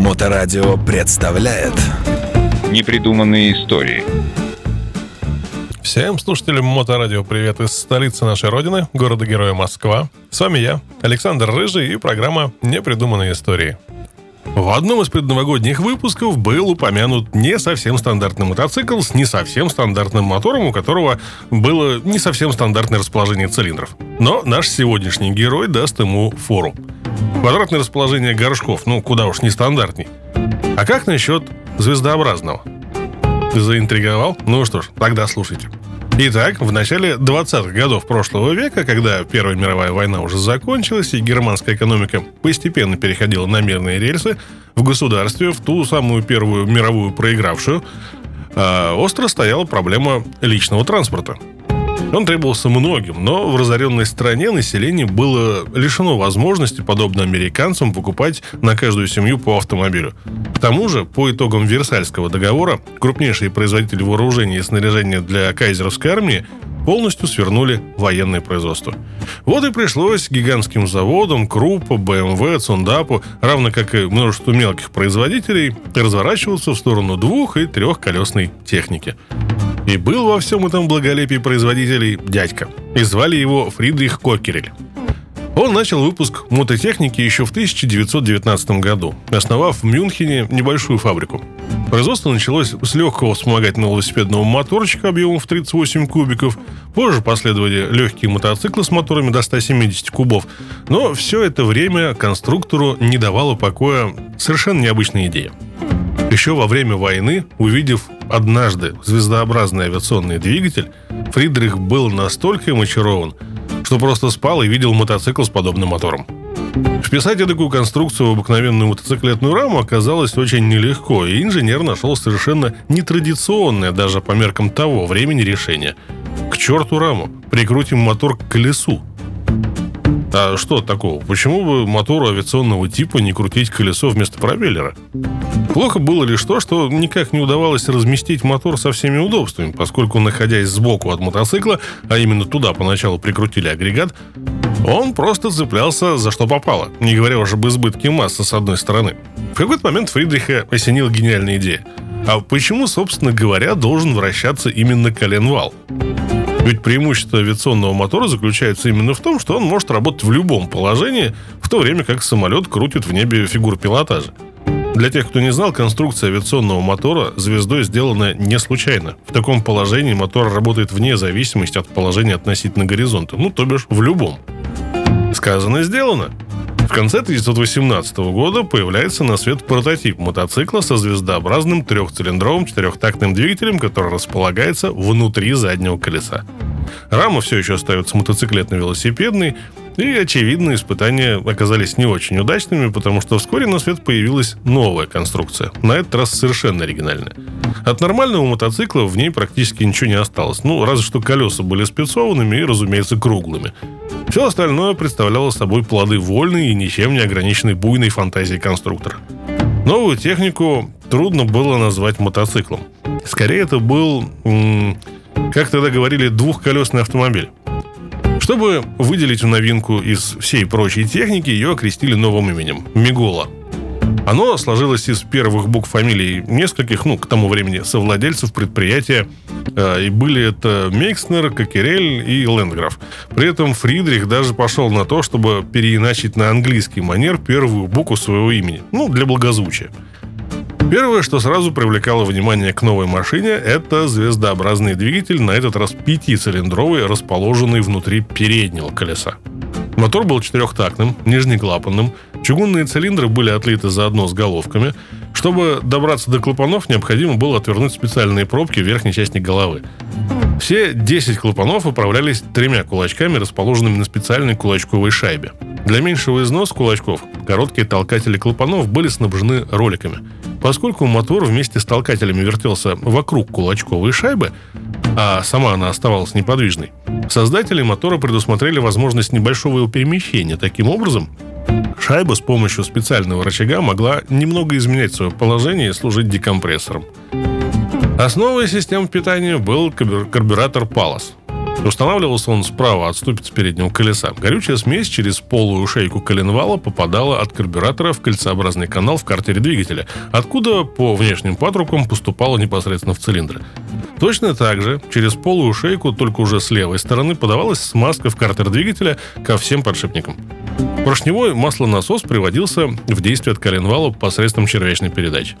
Моторадио представляет Непридуманные истории Всем слушателям Моторадио привет из столицы нашей родины, города-героя Москва. С вами я, Александр Рыжий и программа «Непридуманные истории». В одном из предновогодних выпусков был упомянут не совсем стандартный мотоцикл с не совсем стандартным мотором, у которого было не совсем стандартное расположение цилиндров. Но наш сегодняшний герой даст ему фору. Квадратное расположение горшков, ну куда уж не стандартней. А как насчет звездообразного? Заинтриговал? Ну что ж, тогда слушайте. Итак, в начале 20-х годов прошлого века, когда Первая мировая война уже закончилась и германская экономика постепенно переходила на мирные рельсы, в государстве, в ту самую Первую мировую проигравшую, а, остро стояла проблема личного транспорта. Он требовался многим, но в разоренной стране население было лишено возможности, подобно американцам, покупать на каждую семью по автомобилю. К тому же, по итогам Версальского договора, крупнейшие производители вооружения и снаряжения для кайзеровской армии полностью свернули военное производство. Вот и пришлось гигантским заводам, Круппа, БМВ, Цундапу, равно как и множеству мелких производителей, разворачиваться в сторону двух- и трехколесной техники. И был во всем этом благолепии производителей дядька. И звали его Фридрих Кокерель. Он начал выпуск мототехники еще в 1919 году, основав в Мюнхене небольшую фабрику. Производство началось с легкого вспомогательного велосипедного моторчика объемом в 38 кубиков. Позже последовали легкие мотоциклы с моторами до 170 кубов. Но все это время конструктору не давало покоя совершенно необычная идея. Еще во время войны, увидев однажды звездообразный авиационный двигатель, Фридрих был настолько им очарован, что просто спал и видел мотоцикл с подобным мотором. Вписать такую конструкцию в обыкновенную мотоциклетную раму оказалось очень нелегко, и инженер нашел совершенно нетрадиционное даже по меркам того времени решение. К черту раму, прикрутим мотор к колесу. А что такого? Почему бы мотору авиационного типа не крутить колесо вместо пропеллера? Плохо было лишь то, что никак не удавалось разместить мотор со всеми удобствами, поскольку, находясь сбоку от мотоцикла, а именно туда поначалу прикрутили агрегат, он просто цеплялся за что попало, не говоря уже об избытке массы с одной стороны. В какой-то момент Фридриха осенила гениальная идея. А почему, собственно говоря, должен вращаться именно коленвал? Ведь преимущество авиационного мотора заключается именно в том, что он может работать в любом положении, в то время как самолет крутит в небе фигуру пилотажа. Для тех, кто не знал, конструкция авиационного мотора звездой сделана не случайно. В таком положении мотор работает вне зависимости от положения относительно горизонта, ну, то бишь в любом. Сказано, сделано. В конце 1918 года появляется на свет прототип мотоцикла со звездообразным трехцилиндровым четырехтактным двигателем, который располагается внутри заднего колеса. Рама все еще остается мотоциклетно-велосипедной, и, очевидно, испытания оказались не очень удачными, потому что вскоре на свет появилась новая конструкция, на этот раз совершенно оригинальная. От нормального мотоцикла в ней практически ничего не осталось, ну, разве что колеса были спецованными и, разумеется, круглыми. Все остальное представляло собой плоды вольной и ничем не ограниченной буйной фантазии конструктора. Новую технику трудно было назвать мотоциклом. Скорее, это был, как тогда говорили, двухколесный автомобиль. Чтобы выделить новинку из всей прочей техники, ее окрестили новым именем – Мигола. Оно сложилось из первых букв фамилий нескольких, ну, к тому времени, совладельцев предприятия. Э, и были это Мейкснер, Кокерель и Лендграф. При этом Фридрих даже пошел на то, чтобы переиначить на английский манер первую букву своего имени. Ну, для благозвучия. Первое, что сразу привлекало внимание к новой машине, это звездообразный двигатель, на этот раз пятицилиндровый, расположенный внутри переднего колеса. Мотор был четырехтактным, нижнеклапанным, чугунные цилиндры были отлиты заодно с головками. Чтобы добраться до клапанов, необходимо было отвернуть специальные пробки в верхней части головы. Все 10 клапанов управлялись тремя кулачками, расположенными на специальной кулачковой шайбе. Для меньшего износа кулачков короткие толкатели клапанов были снабжены роликами – Поскольку мотор вместе с толкателями вертелся вокруг кулачковой шайбы, а сама она оставалась неподвижной, создатели мотора предусмотрели возможность небольшого его перемещения. Таким образом, шайба с помощью специального рычага могла немного изменять свое положение и служить декомпрессором. Основой системы питания был карбюратор Палас. Устанавливался он справа от ступицы переднего колеса. Горючая смесь через полую шейку коленвала попадала от карбюратора в кольцеобразный канал в картере двигателя, откуда по внешним патрубкам поступала непосредственно в цилиндры. Точно так же через полую шейку, только уже с левой стороны, подавалась смазка в картер двигателя ко всем подшипникам. Поршневой маслонасос приводился в действие от коленвала посредством червячной передачи.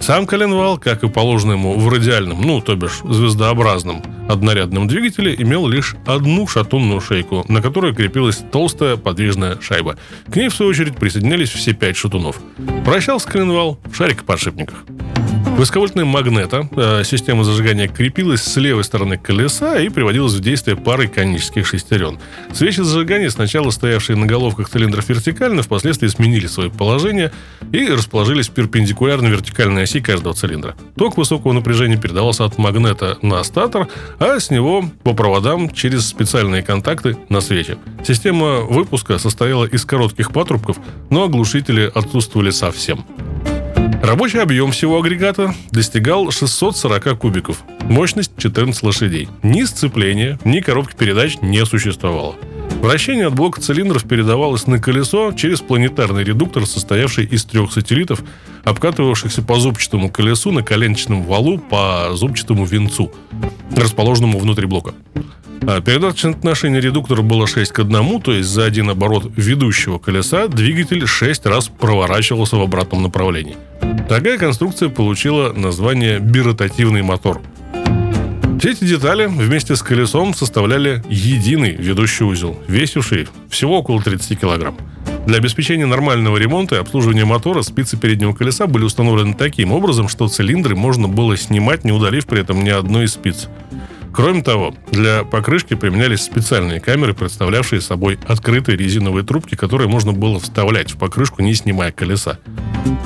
Сам коленвал, как и положено ему в радиальном, ну, то бишь звездообразном однорядном двигателе, имел лишь одну шатунную шейку, на которой крепилась толстая подвижная шайба. К ней, в свою очередь, присоединялись все пять шатунов. Вращался коленвал в шарикоподшипниках. Высоковольтная магнета, э, система зажигания крепилась с левой стороны колеса и приводилась в действие парой конических шестерен. Свечи зажигания, сначала стоявшие на головках цилиндров вертикально, впоследствии сменили свое положение и расположились перпендикулярно вертикальной оси каждого цилиндра. Ток высокого напряжения передавался от магнета на статор, а с него по проводам через специальные контакты на свечи. Система выпуска состояла из коротких патрубков, но оглушители отсутствовали совсем. Рабочий объем всего агрегата достигал 640 кубиков. Мощность 14 лошадей. Ни сцепления, ни коробки передач не существовало. Вращение от блока цилиндров передавалось на колесо через планетарный редуктор, состоявший из трех сателлитов, обкатывавшихся по зубчатому колесу на коленчатом валу по зубчатому венцу, расположенному внутри блока. А передаточное отношение редуктора было 6 к 1, то есть за один оборот ведущего колеса двигатель 6 раз проворачивался в обратном направлении. Такая конструкция получила название биротативный мотор. Все эти детали вместе с колесом составляли единый ведущий узел, весивший всего около 30 килограмм. Для обеспечения нормального ремонта и обслуживания мотора спицы переднего колеса были установлены таким образом, что цилиндры можно было снимать, не удалив при этом ни одной из спиц. Кроме того, для покрышки применялись специальные камеры, представлявшие собой открытые резиновые трубки, которые можно было вставлять в покрышку, не снимая колеса.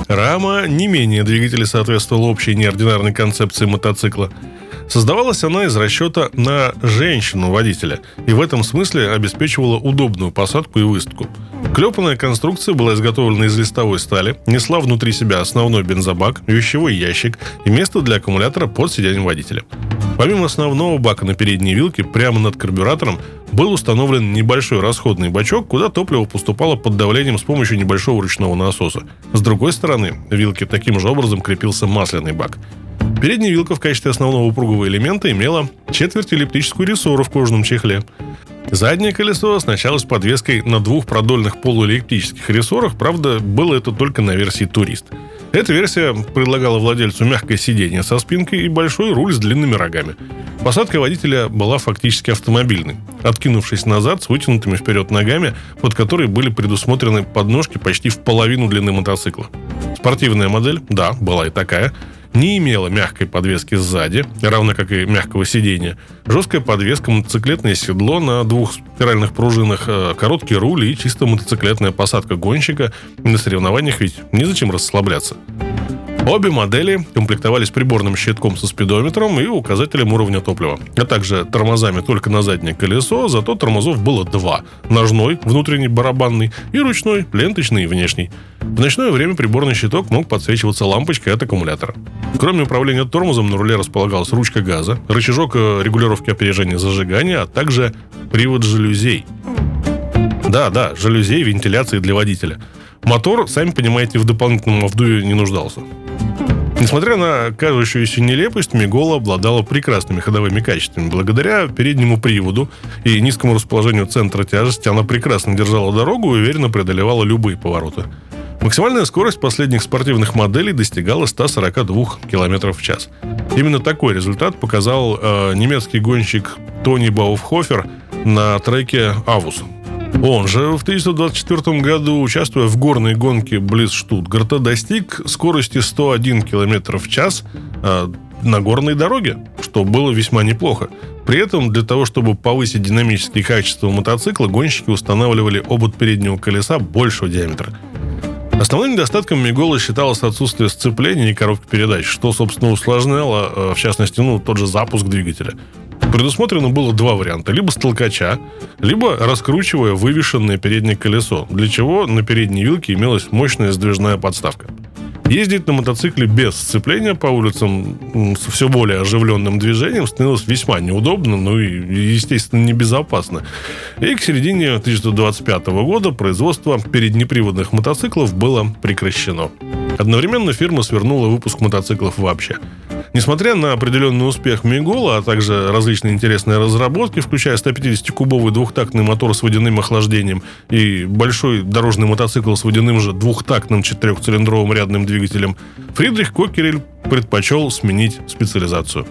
Рама не менее двигателя соответствовала общей неординарной концепции мотоцикла. Создавалась она из расчета на женщину-водителя и в этом смысле обеспечивала удобную посадку и высадку. Клепанная конструкция была изготовлена из листовой стали, несла внутри себя основной бензобак, вещевой ящик и место для аккумулятора под сиденьем водителя. Помимо основного бака на передней вилке, прямо над карбюратором был установлен небольшой расходный бачок, куда топливо поступало под давлением с помощью небольшого ручного насоса. С другой стороны вилки таким же образом крепился масляный бак. Передняя вилка в качестве основного упругого элемента имела четверть эллиптическую рессору в кожаном чехле. Заднее колесо оснащалось подвеской на двух продольных полуэллиптических рессорах, правда, было это только на версии «Турист». Эта версия предлагала владельцу мягкое сиденье со спинкой и большой руль с длинными рогами. Посадка водителя была фактически автомобильной, откинувшись назад с вытянутыми вперед ногами, под которые были предусмотрены подножки почти в половину длины мотоцикла. Спортивная модель, да, была и такая – не имела мягкой подвески сзади, равно как и мягкого сидения. Жесткая подвеска, мотоциклетное седло на двух спиральных пружинах, э, короткий руль и чисто мотоциклетная посадка гонщика. На соревнованиях ведь незачем расслабляться. Обе модели комплектовались приборным щитком со спидометром и указателем уровня топлива, а также тормозами только на заднее колесо, зато тормозов было два. Ножной, внутренний барабанный, и ручной, ленточный и внешний. В ночное время приборный щиток мог подсвечиваться лампочкой от аккумулятора. Кроме управления тормозом на руле располагалась ручка газа, рычажок э, регулировки опережения зажигания, а также привод жалюзей. Да, да, жалюзей вентиляции для водителя. Мотор, сами понимаете, в дополнительном вдуе не нуждался. Несмотря на кажущуюся нелепость, Мигола обладала прекрасными ходовыми качествами. Благодаря переднему приводу и низкому расположению центра тяжести она прекрасно держала дорогу и уверенно преодолевала любые повороты. Максимальная скорость последних спортивных моделей достигала 142 км в час. Именно такой результат показал э, немецкий гонщик Тони Бауфхофер на треке «Авус», он же в 1924 году, участвуя в горной гонке близ Штутгарта, достиг скорости 101 км в час э, на горной дороге, что было весьма неплохо. При этом для того, чтобы повысить динамические качества мотоцикла, гонщики устанавливали обод переднего колеса большего диаметра. Основным недостатком Мигола считалось отсутствие сцепления и коробки передач, что, собственно, усложняло, э, в частности, ну, тот же запуск двигателя. Предусмотрено было два варианта. Либо с толкача, либо раскручивая вывешенное переднее колесо, для чего на передней вилке имелась мощная сдвижная подставка. Ездить на мотоцикле без сцепления по улицам с все более оживленным движением становилось весьма неудобно, ну и, естественно, небезопасно. И к середине 1925 года производство переднеприводных мотоциклов было прекращено. Одновременно фирма свернула выпуск мотоциклов вообще. Несмотря на определенный успех Мигола, а также различные интересные разработки, включая 150-кубовый двухтактный мотор с водяным охлаждением и большой дорожный мотоцикл с водяным же двухтактным четырехцилиндровым рядным двигателем, Фридрих Кокерель предпочел сменить специализацию.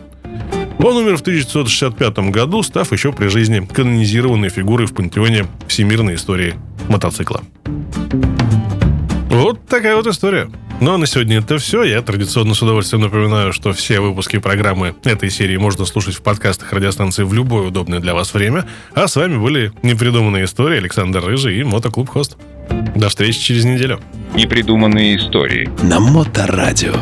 Он умер в 1965 году, став еще при жизни канонизированной фигурой в пантеоне всемирной истории мотоцикла. Вот такая вот история. Ну а на сегодня это все. Я традиционно с удовольствием напоминаю, что все выпуски программы этой серии можно слушать в подкастах радиостанции в любое удобное для вас время. А с вами были непридуманные истории Александр Рыжий и Мотоклуб Хост. До встречи через неделю. Непридуманные истории. На Моторадио.